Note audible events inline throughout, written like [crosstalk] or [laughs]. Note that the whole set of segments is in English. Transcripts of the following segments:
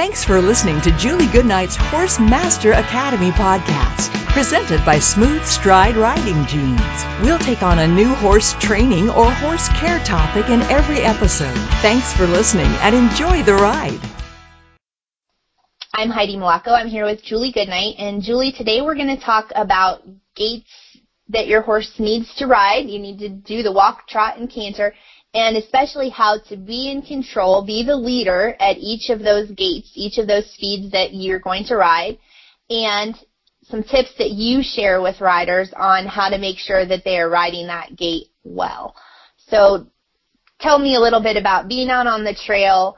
Thanks for listening to Julie Goodnight's Horse Master Academy podcast, presented by Smooth Stride Riding Jeans. We'll take on a new horse training or horse care topic in every episode. Thanks for listening and enjoy the ride. I'm Heidi Melocco. I'm here with Julie Goodnight. And Julie, today we're going to talk about gaits that your horse needs to ride. You need to do the walk, trot, and canter and especially how to be in control, be the leader at each of those gaits, each of those speeds that you're going to ride, and some tips that you share with riders on how to make sure that they are riding that gait well. So tell me a little bit about being out on the trail.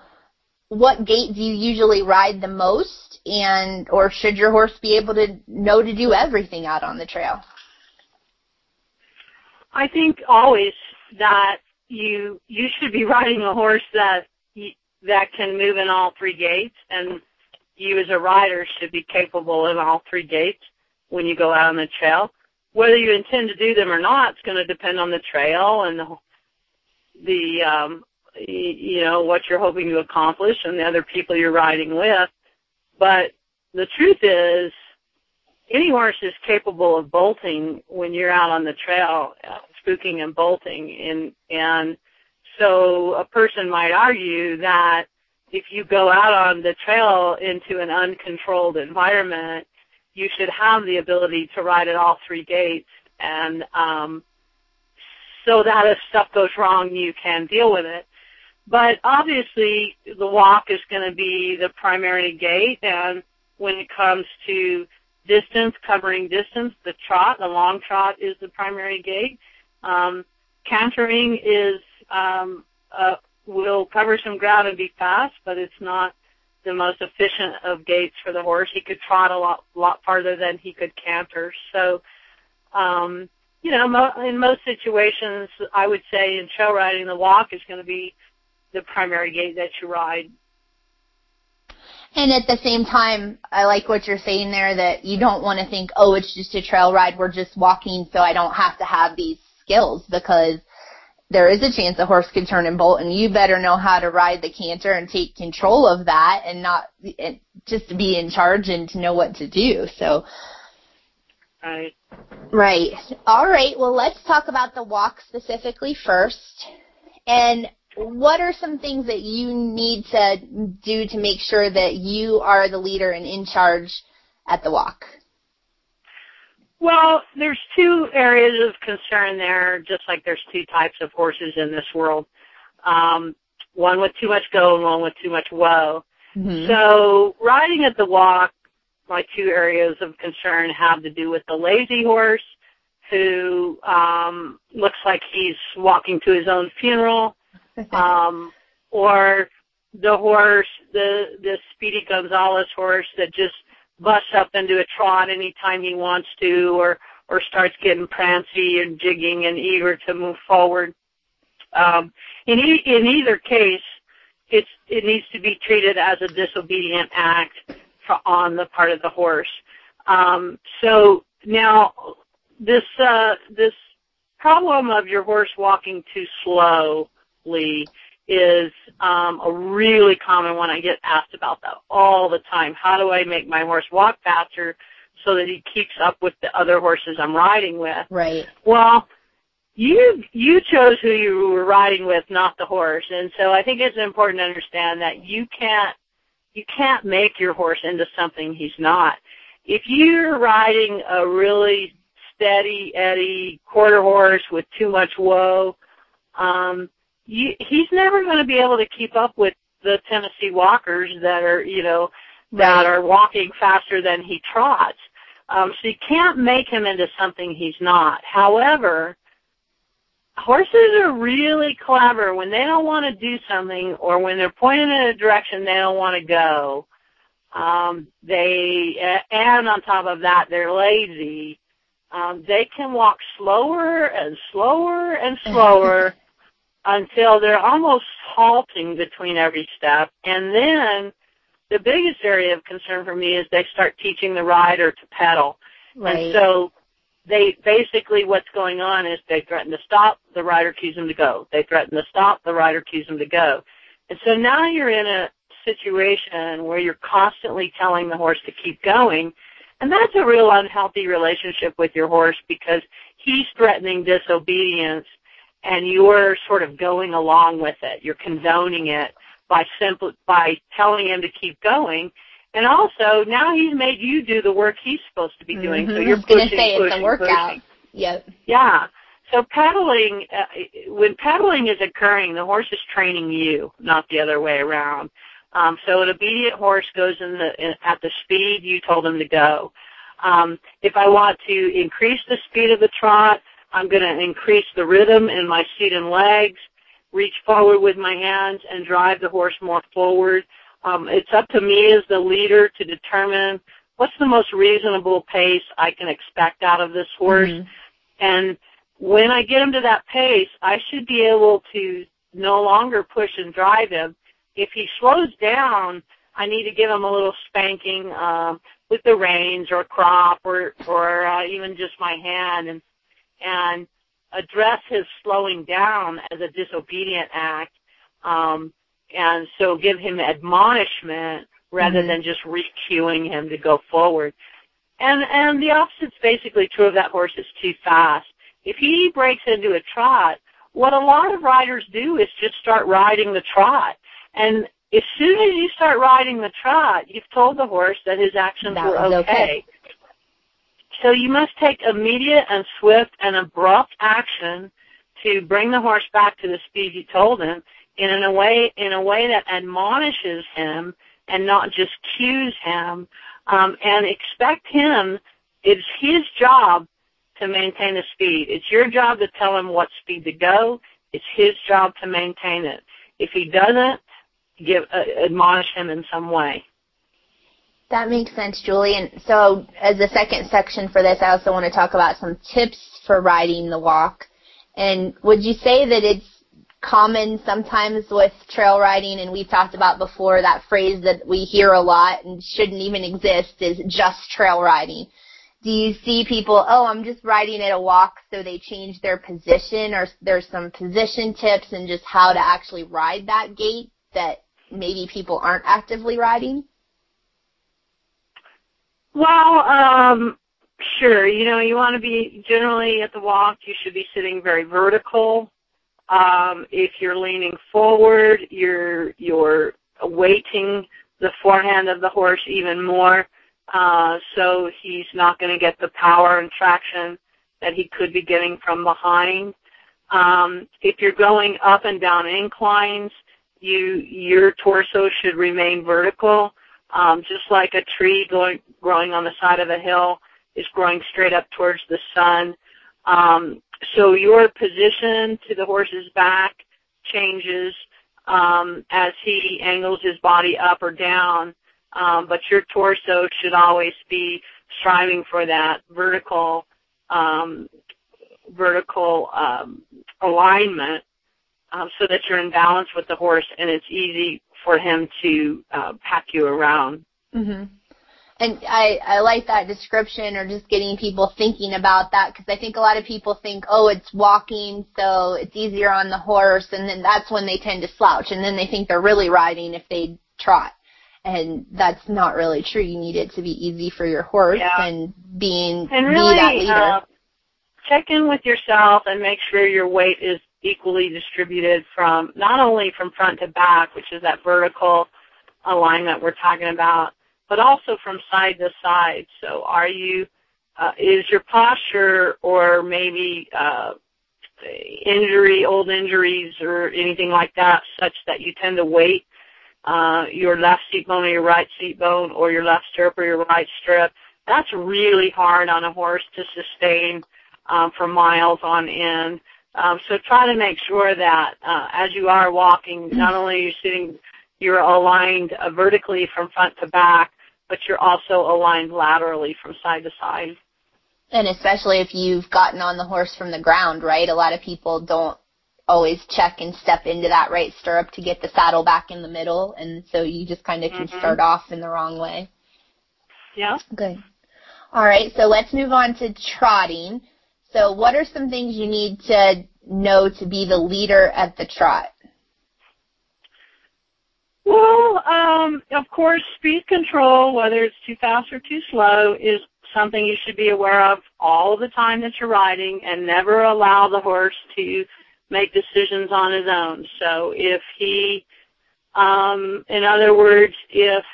What gait do you usually ride the most and or should your horse be able to know to do everything out on the trail? I think always that you you should be [laughs] riding a horse that that can move in all three gaits, and you as a rider should be capable in all three gaits when you go out on the trail. Whether you intend to do them or not, it's going to depend on the trail and the, the um, you know what you're hoping to accomplish and the other people you're riding with. But the truth is, any horse is capable of bolting when you're out on the trail spooking and bolting and and so a person might argue that if you go out on the trail into an uncontrolled environment, you should have the ability to ride at all three gaits and um so that if stuff goes wrong you can deal with it. But obviously the walk is going to be the primary gait, and when it comes to distance, covering distance, the trot, the long trot is the primary gait. Um, cantering is um, uh, will cover some ground and be fast, but it's not the most efficient of gaits for the horse. He could trot a lot lot farther than he could canter. So, um, you know, mo- in most situations, I would say in trail riding, the walk is going to be the primary gait that you ride. And at the same time, I like what you're saying there that you don't want to think, oh, it's just a trail ride. We're just walking, so I don't have to have these skills because there is a chance a horse could turn and bolt and you better know how to ride the canter and take control of that and not and just to be in charge and to know what to do. So Right. Right. All right. Well, let's talk about the walk specifically first. And what are some things that you need to do to make sure that you are the leader and in charge at the walk? Well, there's two areas of concern there, just like there's two types of horses in this world. Um, one with too much go and one with too much whoa. Mm-hmm. So riding at the walk, my two areas of concern have to do with the lazy horse who um, looks like he's walking to his own funeral, [laughs] um, or the horse, the the Speedy Gonzales horse that just busts up into a trot anytime he wants to or or starts getting prancy and jigging and eager to move forward. Um, in, e- in either case, it's, it needs to be treated as a disobedient act for, on the part of the horse. Um, so now this uh, this problem of your horse walking too slowly is um, a really common one. I get asked about that all the time. How do I make my horse walk faster so that he keeps up with the other horses I'm riding with? Right. Well, you you chose who you were riding with, not the horse, and so I think it's important to understand that you can't you can't make your horse into something he's not. If you're riding a really steady Eddie quarter horse with too much whoa, um, you, he's never going to be able to keep up with the Tennessee walkers that are, you know, that are walking faster than he trots. Um, so you can't make him into something he's not. However, horses are really clever when they don't want to do something or when they're pointed in a direction they don't want to go. Um, they and on top of that, they're lazy. Um, they can walk slower and slower and [laughs] slower until they're almost halting between every step. And then the biggest area of concern for me is they start teaching the rider to pedal. Right. And so they basically what's going on is they threaten to stop, the rider cues them to go. They threaten to stop, the rider cues them to go. And so now you're in a situation where you're constantly telling the horse to keep going, and that's a real unhealthy relationship with your horse because he's threatening disobedience and you're sort of going along with it. You're condoning it by simply by telling him to keep going. And also, now he's made you do the work he's supposed to be doing. Mm-hmm. So you're gonna pushing, say pushing, it's a workout. pushing. Yep. Yeah. So pedaling, uh, when pedaling is occurring, the horse is training you, not the other way around. Um, so an obedient horse goes in the in, at the speed you told him to go. Um, if I want to increase the speed of the trot, I'm going to increase the rhythm in my seat and legs, reach forward with my hands, and drive the horse more forward. Um, it's up to me as the leader to determine what's the most reasonable pace I can expect out of this horse. Mhm. And when I get him to that pace, I should be able to no longer push and drive him. If he slows down, I need to give him a little spanking um, with the reins or crop or or uh, even just my hand and and address his slowing down as a disobedient act. Um, and so give him admonishment rather Mhm. than just re-cueing him to go forward. And and the opposite's basically true of that horse is too fast. If he breaks into a trot, what a lot of riders do is just start riding the trot. And as soon as you start riding the trot, you've told the horse that his actions That were okay. okay. So you must take immediate and swift and abrupt action to bring the horse back to the speed you told him in a way in a way that admonishes him and not just cues him um, and expect him it's his job to maintain the speed. It's your job to tell him what speed to go. It's his job to maintain it. If he doesn't, give uh, admonish him in some way. That makes sense, Julie. And so, as the second section for this, I also want to talk about some tips for riding the walk. And would you say that it's common sometimes with trail riding, and we've talked about before that phrase that we hear a lot and shouldn't even exist is just trail riding. Do you see people, oh, I'm just riding at a walk, so they change their position, or there's some position tips and just how to actually ride that gait that maybe people aren't actively riding? Well, um, sure. You know, you want to be generally at the walk. You should be sitting very vertical. Um, if you're leaning forward, you're you're weighting the forehand of the horse even more, uh, so he's not going to get the power and traction that he could be getting from behind. Um, if you're going up and down inclines, you your torso should remain vertical um, just like a tree going, growing on the side of a hill is growing straight up towards the sun. Um, so your position to the horse's back changes um, as he angles his body up or down, um, but your torso should always be striving for that vertical um, vertical um, alignment um, so that you're in balance with the horse and it's easy for him to uh, pack you around. hmm And I, I like that description or just getting people thinking about that because I think a lot of people think, oh, it's walking, so it's easier on the horse, and then that's when they tend to slouch, and then they think they're really riding if they trot. And that's not really true. You need it to be easy for your horse Yeah. and being And be that really, leader. uh, check in with yourself and make sure your weight is equally distributed from not only from front to back, which is that vertical alignment we're talking about, but also from side to side. So are you, uh, is your posture or maybe uh, injury, old injuries or anything like that such that you tend to weight uh, your left seat bone or your right seat bone or your left stirrup or your right stirrup? That's really hard on a horse to sustain um, for miles on end. Um, so try to make sure that uh, as you are walking, not only are you sitting, you're aligned uh, vertically from front to back, but you're also aligned laterally from side to side. And especially if you've gotten on the horse from the ground, right? A lot of people don't always check and step into that right stirrup to get the saddle back in the middle, and so you just kind of can Mhm. start off in the wrong way. Yeah. Good. All right, so let's move on to trotting. So what are some things you need to know to be the leader at the trot? Well, um, of course, speed control, whether it's too fast or too slow, is something you should be aware of all the time that you're riding and never allow the horse to make decisions on his own. So if he, um, in other words, if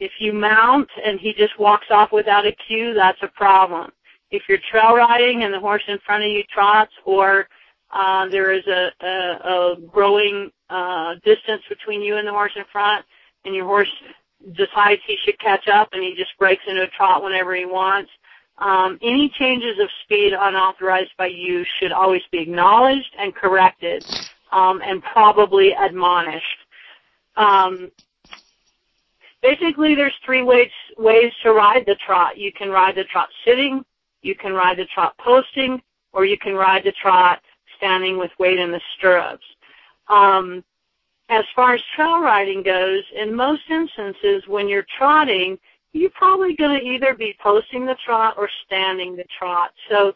if you mount and he just walks off without a cue, that's a problem. If you're trail riding and the horse in front of you trots or uh, there is a, a, a growing uh, distance between you and the horse in front, and your horse decides he should catch up and he just breaks into a trot whenever he wants. Um, any changes of speed unauthorized by you should always be acknowledged and corrected, um, and probably admonished. Um, basically, there's three ways ways to ride the trot. You can ride the trot sitting, you can ride the trot posting, or you can ride the trot standing with weight in the stirrups. Um, as far as trail riding goes, in most instances, when you're trotting, you're probably going to either be posting the trot or standing the trot. So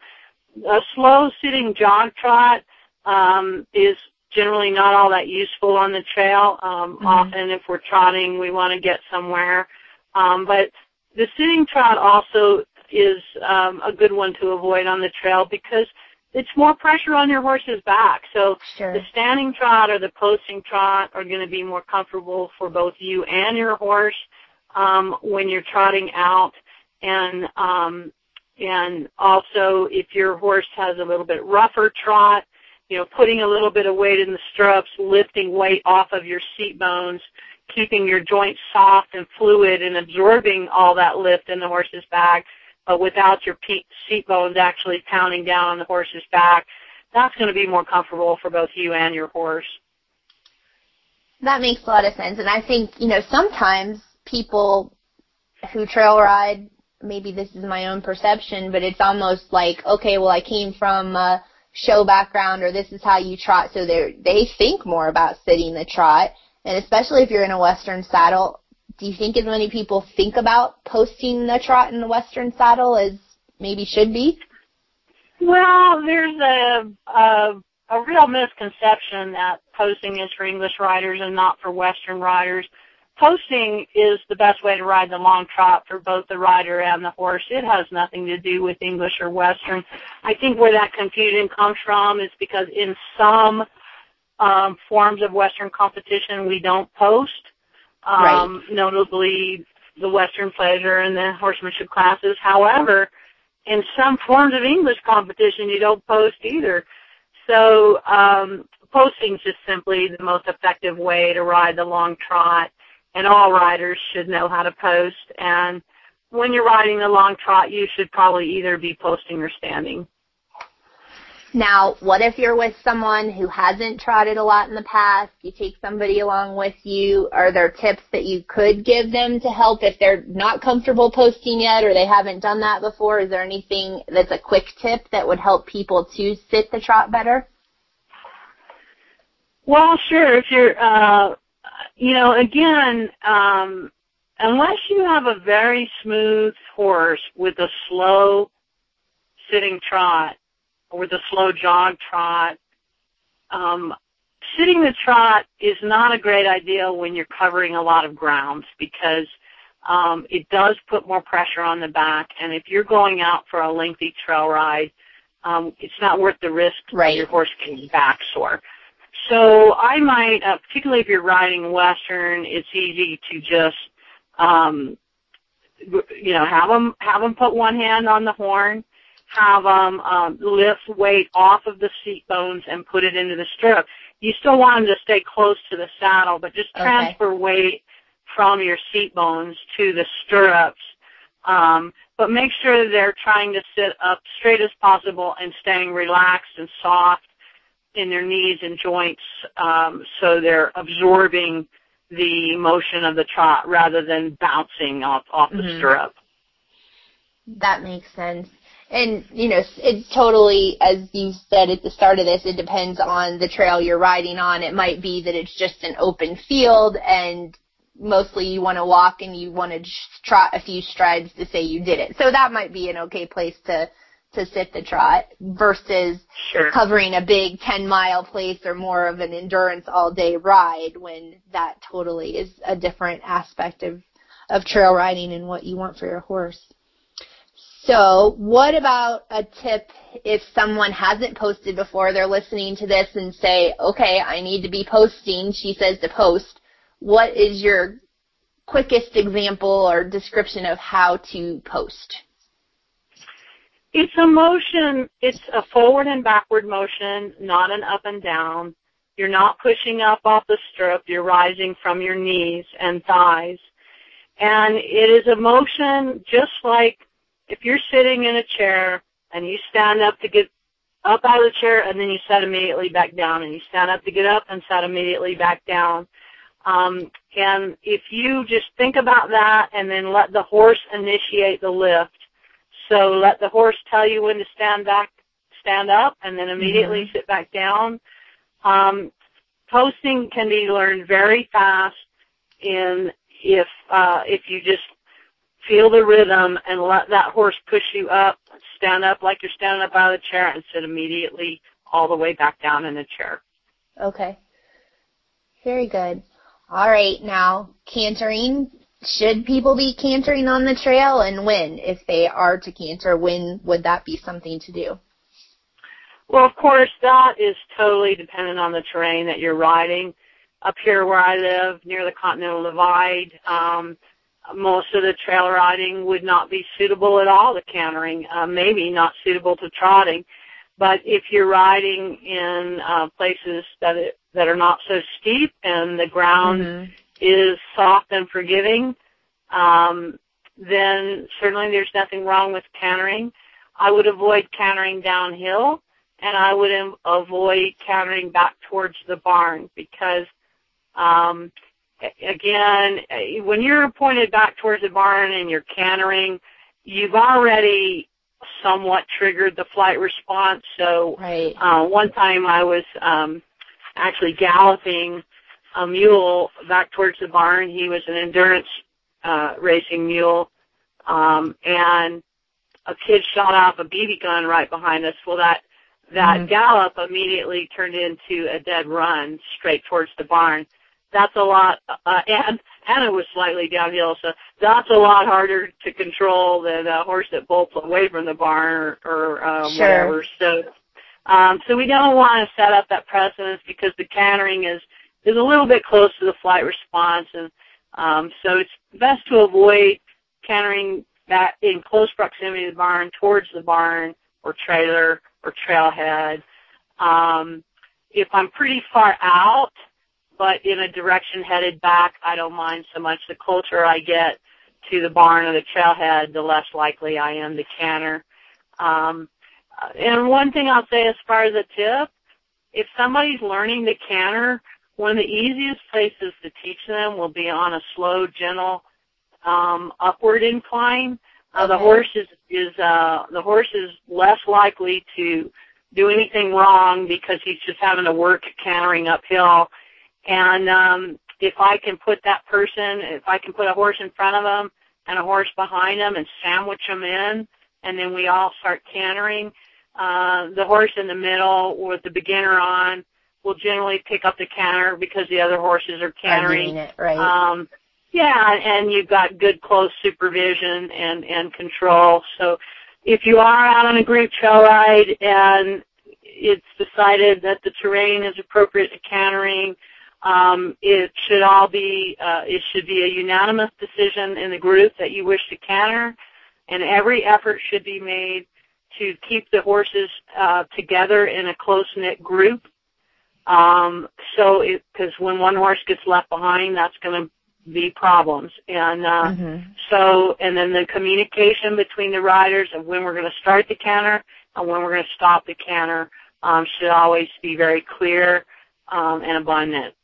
a slow sitting jog trot um, is generally not all that useful on the trail. Um, mm-hmm. Often, if we're trotting, we want to get somewhere. Um, but the sitting trot also is um, a good one to avoid on the trail because it's more pressure on your horse's back. So sure. the standing trot or the posting trot are going to be more comfortable for both you and your horse um, when you're trotting out. And um, and also if your horse has a little bit rougher trot, you know, putting a little bit of weight in the stirrups, lifting weight off of your seat bones, keeping your joints soft and fluid and absorbing all that lift in the horse's back but without your seat bones actually pounding down on the horse's back, that's going to be more comfortable for both you and your horse. That makes a lot of sense. And I think, you know, sometimes people who trail ride, maybe this is my own perception, but it's almost like, okay, well, I came from a show background or this is how you trot. So they they think more about sitting the trot. And especially if you're in a Western saddle, do you think as many people think about posting the trot in the Western saddle as maybe should be? Well, there's a, a a real misconception that posting is for English riders and not for Western riders. Posting is the best way to ride the long trot for both the rider and the horse. It has nothing to do with English or Western. I think where that confusion comes from is because in some um, forms of Western competition we don't post um, right. notably the Western pleasure and the horsemanship classes. However, in some forms of English competition, you don't post either. So um, posting is just simply the most effective way to ride the long trot, and all riders should know how to post. And when you're riding the long trot, you should probably either be posting or standing. Now, what if you're with someone who hasn't trotted a lot in the past? You take somebody along with you. Are there tips that you could give them to help if they're not comfortable posting yet or they haven't done that before? Is there anything that's a quick tip that would help people to sit the trot better? Well, sure. If you're, uh, you know, again, um, unless you have a very smooth horse with a slow sitting trot, or the slow jog trot. Um, sitting the trot is not a great idea when you're covering a lot of ground because um, it does put more pressure on the back. And if you're going out for a lengthy trail ride, um, it's not worth the risk right. that your horse getting back sore. So I might, uh, particularly if you're riding Western, it's easy to just, um, you know, have them have them put one hand on the horn have them um, lift weight off of the seat bones and put it into the stirrup. You still want them to stay close to the saddle, but just okay. transfer weight from your seat bones to the stirrups. Um, but make sure they're trying to sit up straight as possible and staying relaxed and soft in their knees and joints um, so they're absorbing the motion of the trot rather than bouncing off, off mm-hmm. the stirrup. That makes sense. And, you know, it's totally, as you said at the start of this, it depends on the trail you're riding on. It might be that it's just an open field and mostly you want to walk and you want to trot a few strides to say you did it. So that might be an okay place to, to sit the trot versus Sure. covering a big 10 mile place or more of an endurance all day ride when that totally is a different aspect of, of trail riding and what you want for your horse. So what about a tip if someone hasn't posted before, they're listening to this and say, okay, I need to be posting, she says to post. What is your quickest example or description of how to post? It's a motion, it's a forward and backward motion, not an up and down. You're not pushing up off the stirrup, you're rising from your knees and thighs. And it is a motion just like if you're sitting in a chair and you stand up to get up out of the chair and then you set immediately back down and you stand up to get up and set immediately back down. Um, and if you just think about that and then let the horse initiate the lift, so let the horse tell you when to stand back, stand up, and then immediately mm-hmm. sit back down. Um, posting can be learned very fast in if uh, if you just feel the rhythm and let that horse push you up, stand up like you're standing up out of the chair, and sit immediately all the way back down in the chair. Okay. Very good. All right, now cantering should people be cantering on the trail and when? If they are to canter, when would that be something to do? Well, of course, that is totally dependent on the terrain that you're riding. Up here where I live, near the Continental Divide, um, most of the trail riding would not be suitable at all to cantering, uh, maybe not suitable to trotting. But if you're riding in uh, places that it, that are not so steep and the ground mm-hmm is soft and forgiving, um, then certainly there's nothing wrong with cantering. I would avoid cantering downhill, and I would avoid cantering back towards the barn because, um, again, when you're pointed back towards the barn and you're cantering, you've already somewhat triggered the flight response. So right. uh, one time I was um, actually galloping a mule back towards the barn. He was an endurance uh, racing mule, um, and a kid shot off a BB gun right behind us. Well, that that mm-hmm. gallop immediately turned into a dead run straight towards the barn. That's a lot, uh, and and it was slightly downhill, so that's a lot harder to control than a horse that bolts away from the barn or, or um, sure. whatever. So, um, so we don't want to set up that precedence because the cantering is is a little bit close to the flight response, and um, so it's best to avoid cantering that in close proximity to the barn, towards the barn or trailer or trailhead. Um, if I'm pretty far out, but in a direction headed back, I don't mind so much. The closer I get to the barn or the trailhead, the less likely I am to canter. Um, and one thing I'll say as far as a tip, if somebody's learning to canter, one of the easiest places to teach them will be on a slow, gentle, um, upward incline. Uh, the horse is, is uh, the horse is less likely to do anything wrong because he's just having to work cantering uphill. And um, if I can put that person, if I can put a horse in front of them and a horse behind them and sandwich them in, and then we all start cantering, uh, the horse in the middle with the beginner on will generally pick up the canter because the other horses are cantering. It, right. Um, yeah, and you've got good close supervision and, and control. So if you are out on a group trail ride and it's decided that the terrain is appropriate to cantering, um, it should all be, uh, it should be a unanimous decision in the group that you wish to canter, and every effort should be made to keep the horses uh, together in a close-knit group um, so, because when one horse gets left behind, that's going to be problems. And uh, mm-hmm. so, and then the communication between the riders of when we're going to start the canter and when we're going to stop the canter um, should always be very clear um, and abundant.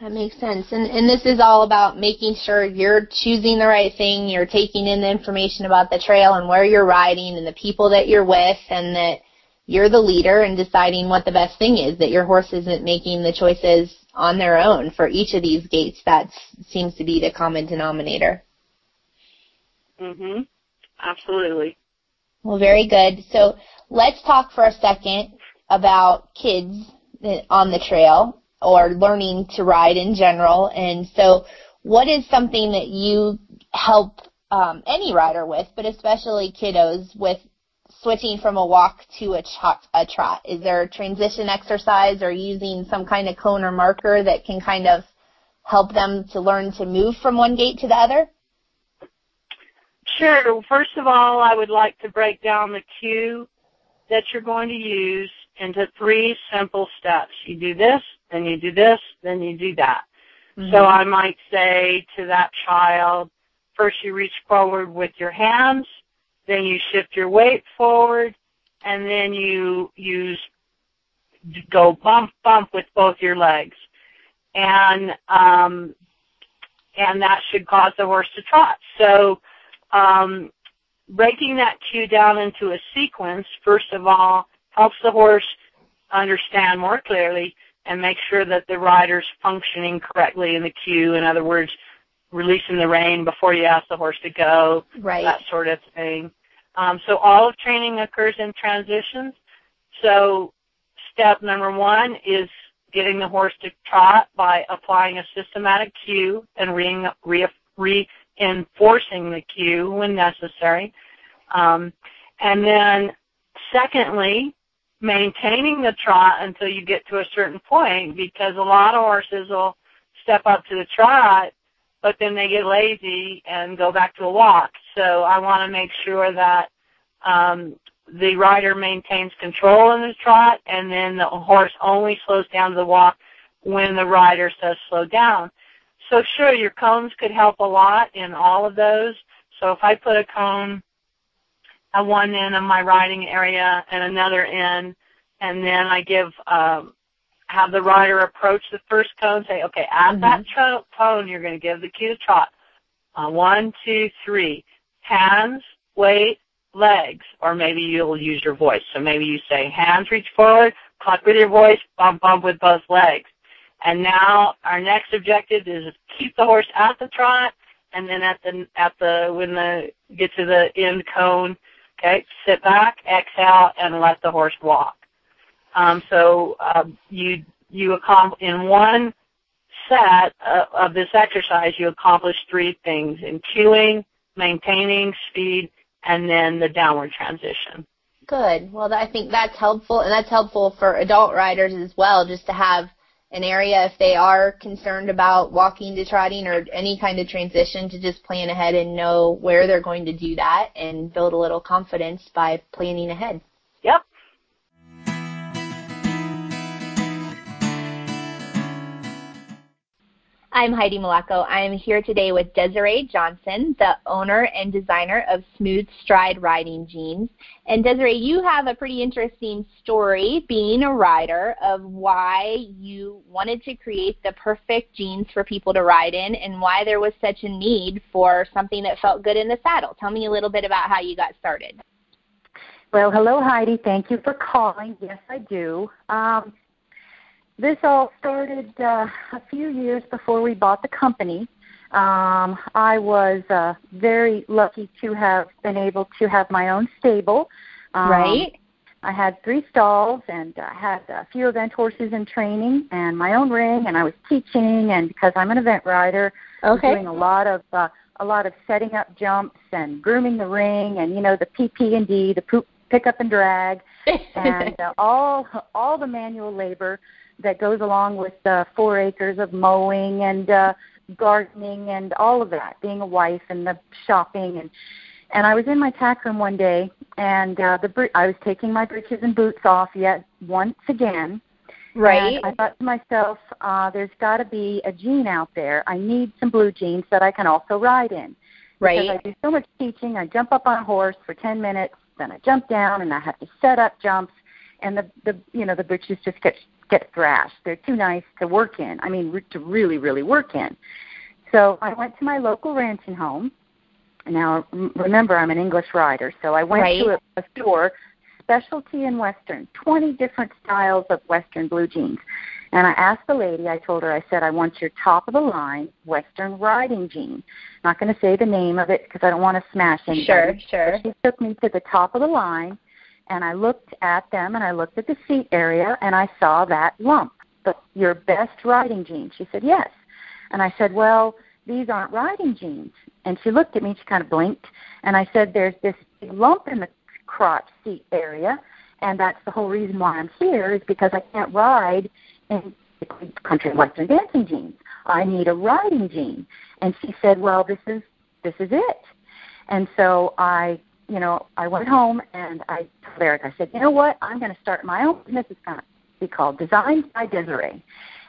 That makes sense. And and this is all about making sure you're choosing the right thing, you're taking in the information about the trail and where you're riding and the people that you're with and that you're the leader and deciding what the best thing is, that your horse isn't making the choices on their own for each of these gaits That seems to be the common denominator. Mhm. Absolutely. Well, very good. So let's talk for a second about kids on the trail or learning to ride in general. And so, what is something that you help um, any rider with, but especially kiddos with switching from a walk to a, ch- a trot? Is there a transition exercise or using some kind of cone or marker that can kind of help them to learn to move from one gait to the other? Sure. First of all, I would like to break down the cue that you're going to use into three simple steps. You do this, then you do this, then you do that. Mm-hmm. So I might say to that child, first you reach forward with your hands, then you shift your weight forward, and then you use go bump bump with both your legs, and um, and that should cause the horse to trot. So um, breaking that cue down into a sequence, first of all, helps the horse understand more clearly and make sure that the rider's functioning correctly in the cue. In other words, releasing the rein before you ask the horse to go, right. that sort of thing. Um, so all of training occurs in transitions. So step number one is getting the horse to trot by applying a systematic cue and re- re- reinforcing the cue when necessary. Um, and then secondly, maintaining the trot until you get to a certain point because a lot of horses will step up to the trot but then they get lazy and go back to a walk. So I want to make sure that um, the rider maintains control in the trot, and then the horse only slows down to the walk when the rider says slow down. So sure, your cones could help a lot in all of those. So if I put a cone at one end of my riding area and another end, and then I give um, have the rider approach the first cone, say, okay, at mm-hmm. that tro- cone, you're going to give the cue to trot. Uh, one, two, three. Hands, weight, legs, or maybe you'll use your voice. So maybe you say, hands reach forward, cluck with your voice, bump, bump with both legs. And now our next objective is keep the horse at the trot, and then at the at the when the get to the end cone, okay, sit back, exhale, and let the horse walk. Um, so uh, you you accomplish in one set uh, of this exercise, you accomplish three things: in cueing, maintaining speed, and then the downward transition. Good. Well, I think that's helpful, and that's helpful for adult riders as well, just to have an area if they are concerned about walking to trotting or any kind of transition to just plan ahead and know where they're going to do that and build a little confidence by planning ahead. Yep. I'm Heidi Melocco. I'm here today with Desiree Johnson, the owner and designer of Smooth Stride Riding Jeans. And Desiree, you have a pretty interesting story being a rider of why you wanted to create the perfect jeans for people to ride in and why there was such a need for something that felt good in the saddle. Tell me a little bit about how you got started. Well, hello, Heidi. Thank you for calling. Yes, I do. Um, this all started uh, a few years before we bought the company. Um, I was uh, very lucky to have been able to have my own stable. Um, right. I had three stalls and I had a few event horses in training and my own ring and I was teaching and because I'm an event rider, okay. doing a lot of uh, a lot of setting up jumps and grooming the ring and you know the PP and D, the poop, pick up and drag, [laughs] and uh, all all the manual labor that goes along with uh, four acres of mowing and uh, gardening and all of that, being a wife and the shopping and and I was in my tack room one day and uh, the I was taking my breeches and boots off yet once again. Right. And I thought to myself, uh, there's got to be a jean out there. I need some blue jeans that I can also ride in. Right. Because I do so much teaching. I jump up on a horse for 10 minutes, then I jump down and I have to set up jumps and the the you know the breeches just get get thrashed. They're too nice to work in. I mean, to really, really work in. So I went to my local ranching home. Now, remember, I'm an English rider, so I went right. to a, a store, specialty in Western, 20 different styles of Western blue jeans. And I asked the lady, I told her, I said, I want your top of the line Western riding jean. Not going to say the name of it because I don't want to smash anybody. Sure, sure. But she took me to the top of the line, and I looked at them, and I looked at the seat area, and I saw that lump. But your best riding jeans. She said, yes. And I said, well, these aren't riding jeans. And she looked at me, she kind of blinked, and I said, there's this big lump in the crotch seat area, and that's the whole reason why I'm here is because I can't ride in country western dancing jeans. I need a riding jean. And she said, well, this is this is it. And so I, you know, I went home and I told Eric, I said, you know what? I'm going to start my own business. It's going to be called Designs by Desiree.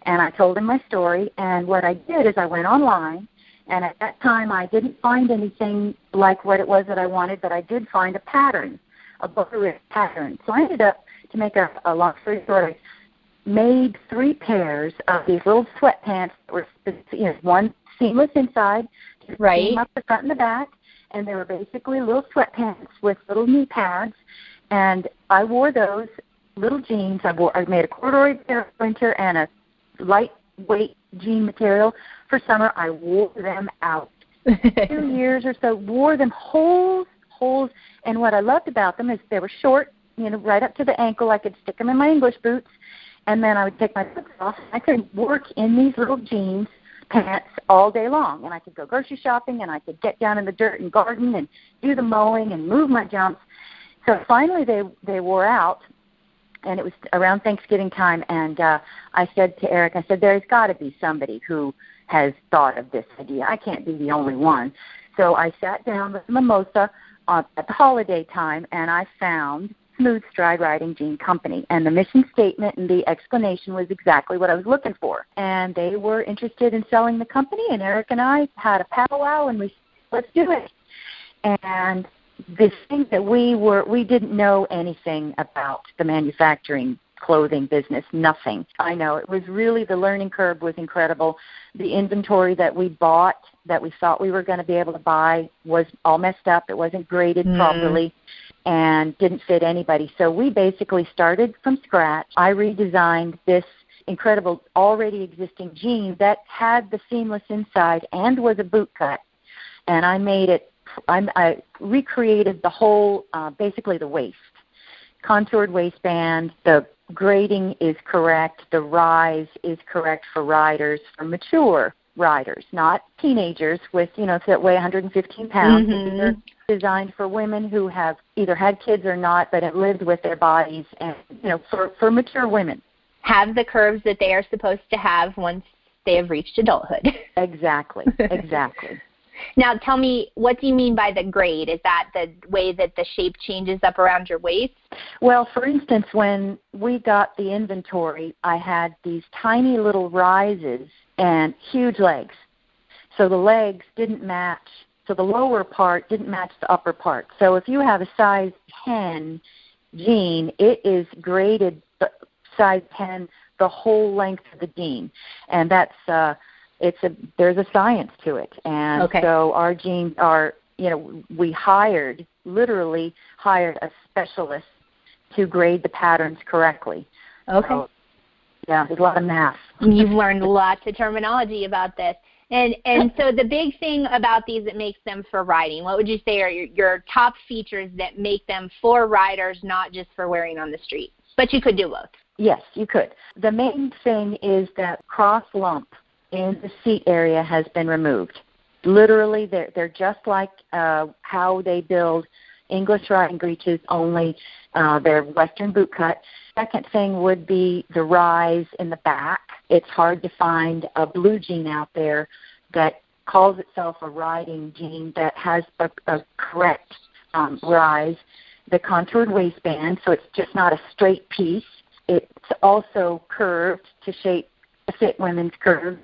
And I told him my story. And what I did is I went online. And at that time, I didn't find anything like what it was that I wanted, but I did find a pattern, a butterick pattern. So I ended up, to make a, a long story short, I made three pairs of these little sweatpants that were, you know, one seamless inside, right, seam up the front and the back, and they were basically little sweatpants with little knee pads. And I wore those little jeans. I wore, I made a corduroy pair for winter and a lightweight jean material for summer. I wore them out. [laughs] Two years or so, wore them holes, holes. And what I loved about them is they were short, you know, right up to the ankle. I could stick them in my English boots and then I would take my boots off. I could work in these little jeans pants all day long, and I could go grocery shopping, and I could get down in the dirt and garden and do the mowing and move my jumps. So finally, they they wore out, and it was around Thanksgiving time, and uh, I said to Eric, I said, "There's got to be somebody who has thought of this idea. I can't be the only one." So I sat down with Mimosa uh, at the holiday time, and I found Smooth Stride Riding Jean Company. And the mission statement and the explanation was exactly what I was looking for. And they were interested in selling the company, and Eric and I had a powwow, and we let's do it. And the thing that we were we didn't know anything about the manufacturing clothing business nothing i know it was really the learning curve was incredible the inventory that we bought that we thought we were going to be able to buy was all messed up it wasn't graded mm. properly and didn't fit anybody. So we basically started from scratch. I redesigned this incredible already existing jean that had the seamless inside and was a boot cut. And I made it, I'm, I recreated the whole, uh, basically the waist. Contoured waistband, the grading is correct, the rise is correct for riders, for mature riders, not teenagers with, you know, that weigh 115 pounds. Mm-hmm designed for women who have either had kids or not, but have lived with their bodies, and you know, for for mature women. Have the curves that they are supposed to have once they have reached adulthood. [laughs] exactly. Exactly. [laughs] now, tell me, what do you mean by the grade? Is that the way that the shape changes up around your waist? Well, for instance, when we got the inventory, I had these tiny little rises and huge legs. So the legs didn't match so the lower part didn't match the upper part. So if you have a size 10 jean, it is graded size 10 the whole length of the jean, and that's uh, it's a there's a science to it. And okay. so our jeans are you know we hired literally hired a specialist to grade the patterns correctly. Okay. So, yeah, there's a lot of math. You've learned lots of terminology about this. And and so the big thing about these that makes them for riding, what would you say are your, your top features that make them for riders, not just for wearing on the street? But you could do both. Yes, you could. The main thing is that cross lump in the seat area has been removed. Literally, they're they're just like uh, how they build English riding breeches, only uh, they're Western boot cut. Second thing would be the rise in the back it's hard to find a blue jean out there that calls itself a riding jean that has a, a correct um, rise. The contoured waistband, so it's just not a straight piece. It's also curved to shape fit women's curves.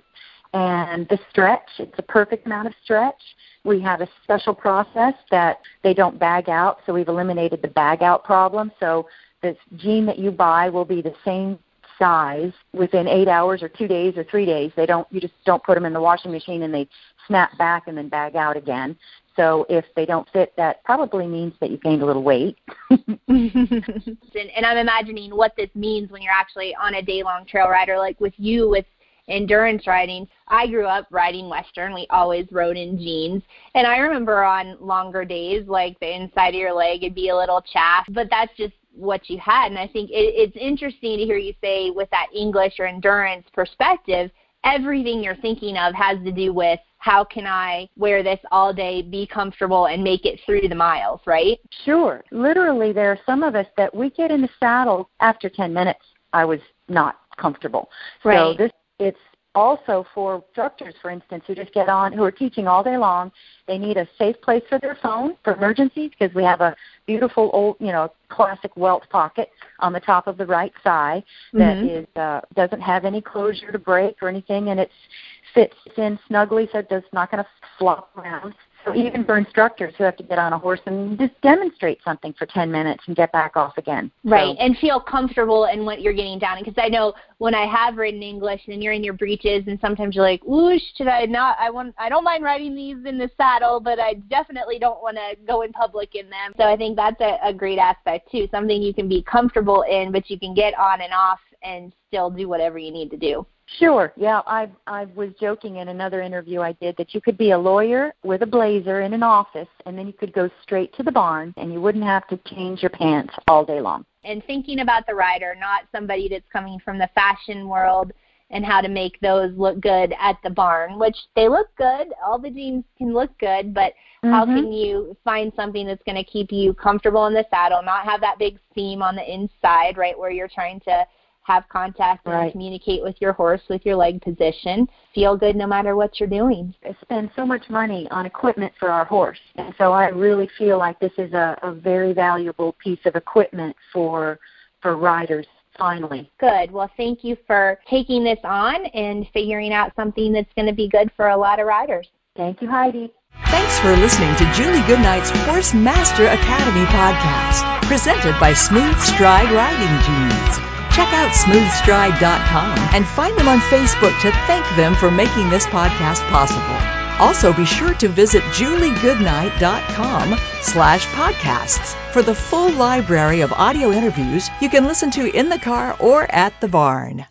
And the stretch, it's a perfect amount of stretch. We have a special process that they don't bag out, so we've eliminated the bag out problem. So this jean that you buy will be the same size within eight hours or two days or three days. They don't you just don't put them in the washing machine and they snap back and then bag out again. So if they don't fit, that probably means that you gained a little weight. [laughs] and, and I'm imagining what this means when you're actually on a day long trail rider, like with you with endurance riding. I grew up riding Western. We always rode in jeans. And I remember on longer days, like the inside of your leg would be a little chaff, but that's just what you had. And I think it, it's interesting to hear you say with that English or endurance perspective, everything you're thinking of has to do with how can I wear this all day, be comfortable, and make it through the miles, right? Sure. Literally, there are some of us that we get in the saddle after 10 minutes. I was not comfortable. Right. So this it's also for instructors, for instance, who just get on, who are teaching all day long. They need a safe place for their phone for emergencies because we have a beautiful old, you know, classic welt pocket on the top of the right thigh that mm-hmm. is uh, doesn't have any closure to break or anything, and it's fits in snugly so it's not going to flop around. So even for instructors who have to get on a horse and just demonstrate something for 10 minutes and get back off again. Right, so. and feel comfortable in what you're getting down. Because I know when I have ridden English and you're in your breeches, and sometimes you're like, "Ooh, should I not? I want. I don't mind riding these in the saddle, but I definitely don't want to go in public in them." So I think that's a, a great aspect too. Something you can be comfortable in, but you can get on and off and still do whatever you need to do. Sure. Yeah, I I was joking in another interview I did that you could be a lawyer with a blazer in an office and then you could go straight to the barn and you wouldn't have to change your pants all day long. And thinking about the rider, not somebody that's coming from the fashion world and how to make those look good at the barn, which they look good. All the jeans can look good, but mm-hmm. how can you find something that's going to keep you comfortable in the saddle, not have that big seam on the inside, right, where you're trying to have contact and right. communicate with your horse with your leg position. Feel good no matter what you're doing. I spend so much money on equipment for our horse, and so I really feel like this is a, a very valuable piece of equipment for for riders. Finally. Good. Well, thank you for taking this on and figuring out something that's going to be good for a lot of riders. Thank you, Heidi. Thanks for listening to Julie Goodnight's Horse Master Academy podcast, presented by Smooth Stride Riding Jeans. Check out smoothstride.com and find them on Facebook to thank them for making this podcast possible. Also be sure to visit juliegoodnight.com slash podcasts for the full library of audio interviews you can listen to in the car or at the barn.